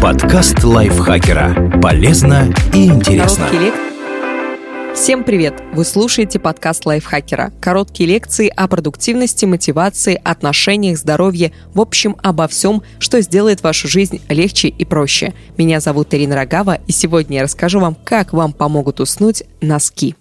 Подкаст лайфхакера. Полезно и интересно. Всем привет! Вы слушаете подкаст лайфхакера. Короткие лекции о продуктивности, мотивации, отношениях, здоровье, в общем, обо всем, что сделает вашу жизнь легче и проще. Меня зовут Ирина Рогава, и сегодня я расскажу вам, как вам помогут уснуть носки.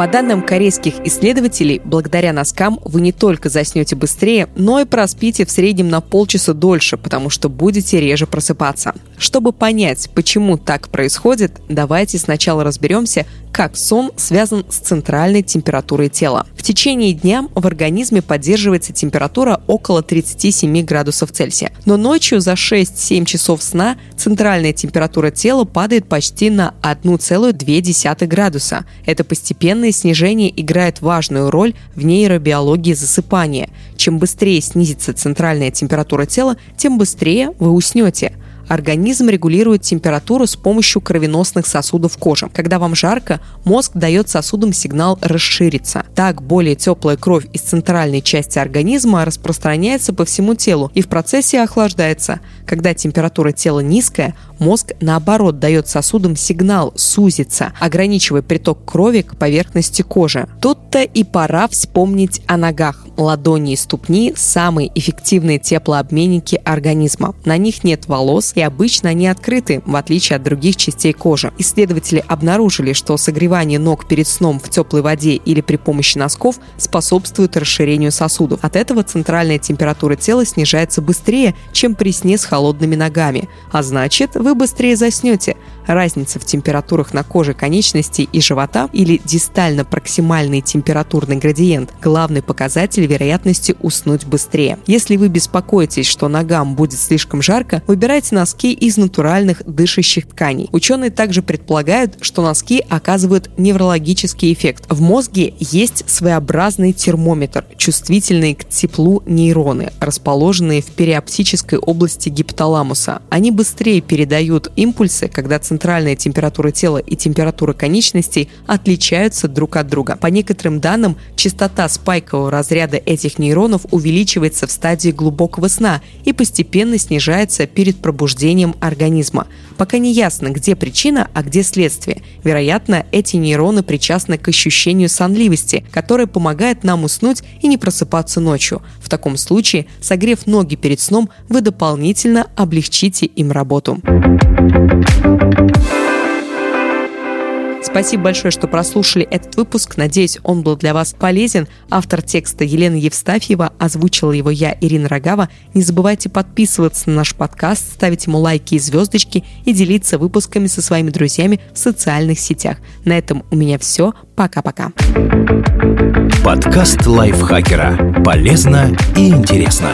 По данным корейских исследователей, благодаря носкам вы не только заснете быстрее, но и проспите в среднем на полчаса дольше, потому что будете реже просыпаться. Чтобы понять, почему так происходит, давайте сначала разберемся, как сон связан с центральной температурой тела. В течение дня в организме поддерживается температура около 37 градусов Цельсия. Но ночью за 6-7 часов сна центральная температура тела падает почти на 1,2 градуса. Это постепенное снижение играет важную роль в нейробиологии засыпания. Чем быстрее снизится центральная температура тела, тем быстрее вы уснете. Организм регулирует температуру с помощью кровеносных сосудов кожи. Когда вам жарко, мозг дает сосудам сигнал расшириться. Так более теплая кровь из центральной части организма распространяется по всему телу и в процессе охлаждается. Когда температура тела низкая, мозг наоборот дает сосудам сигнал сузиться, ограничивая приток крови к поверхности кожи. Тут-то и пора вспомнить о ногах. Ладони и ступни – самые эффективные теплообменники организма. На них нет волос, и обычно они открыты, в отличие от других частей кожи. Исследователи обнаружили, что согревание ног перед сном в теплой воде или при помощи носков способствует расширению сосудов. От этого центральная температура тела снижается быстрее, чем при сне с холодными ногами. А значит, вы быстрее заснете. Разница в температурах на коже конечностей и живота или дистально-проксимальный температурный градиент – главный показатель вероятности уснуть быстрее. Если вы беспокоитесь, что ногам будет слишком жарко, выбирайте носки из натуральных дышащих тканей. Ученые также предполагают, что носки оказывают неврологический эффект. В мозге есть своеобразный термометр, чувствительные к теплу нейроны, расположенные в периоптической области гипоталамуса. Они быстрее передают импульсы, когда центральная температура тела и температура конечностей отличаются друг от друга. По некоторым данным, частота спайкового разряда этих нейронов увеличивается в стадии глубокого сна и постепенно снижается перед пробуждением организма. Пока не ясно, где причина, а где следствие. Вероятно, эти нейроны причастны к ощущению сонливости, которое помогает нам уснуть и не просыпаться ночью. В таком случае, согрев ноги перед сном, вы дополнительно облегчите им работу. Спасибо большое, что прослушали этот выпуск. Надеюсь, он был для вас полезен. Автор текста Елена Евстафьева, озвучила его я, Ирина Рогава. Не забывайте подписываться на наш подкаст, ставить ему лайки и звездочки и делиться выпусками со своими друзьями в социальных сетях. На этом у меня все. Пока-пока. Подкаст лайфхакера. Полезно и интересно.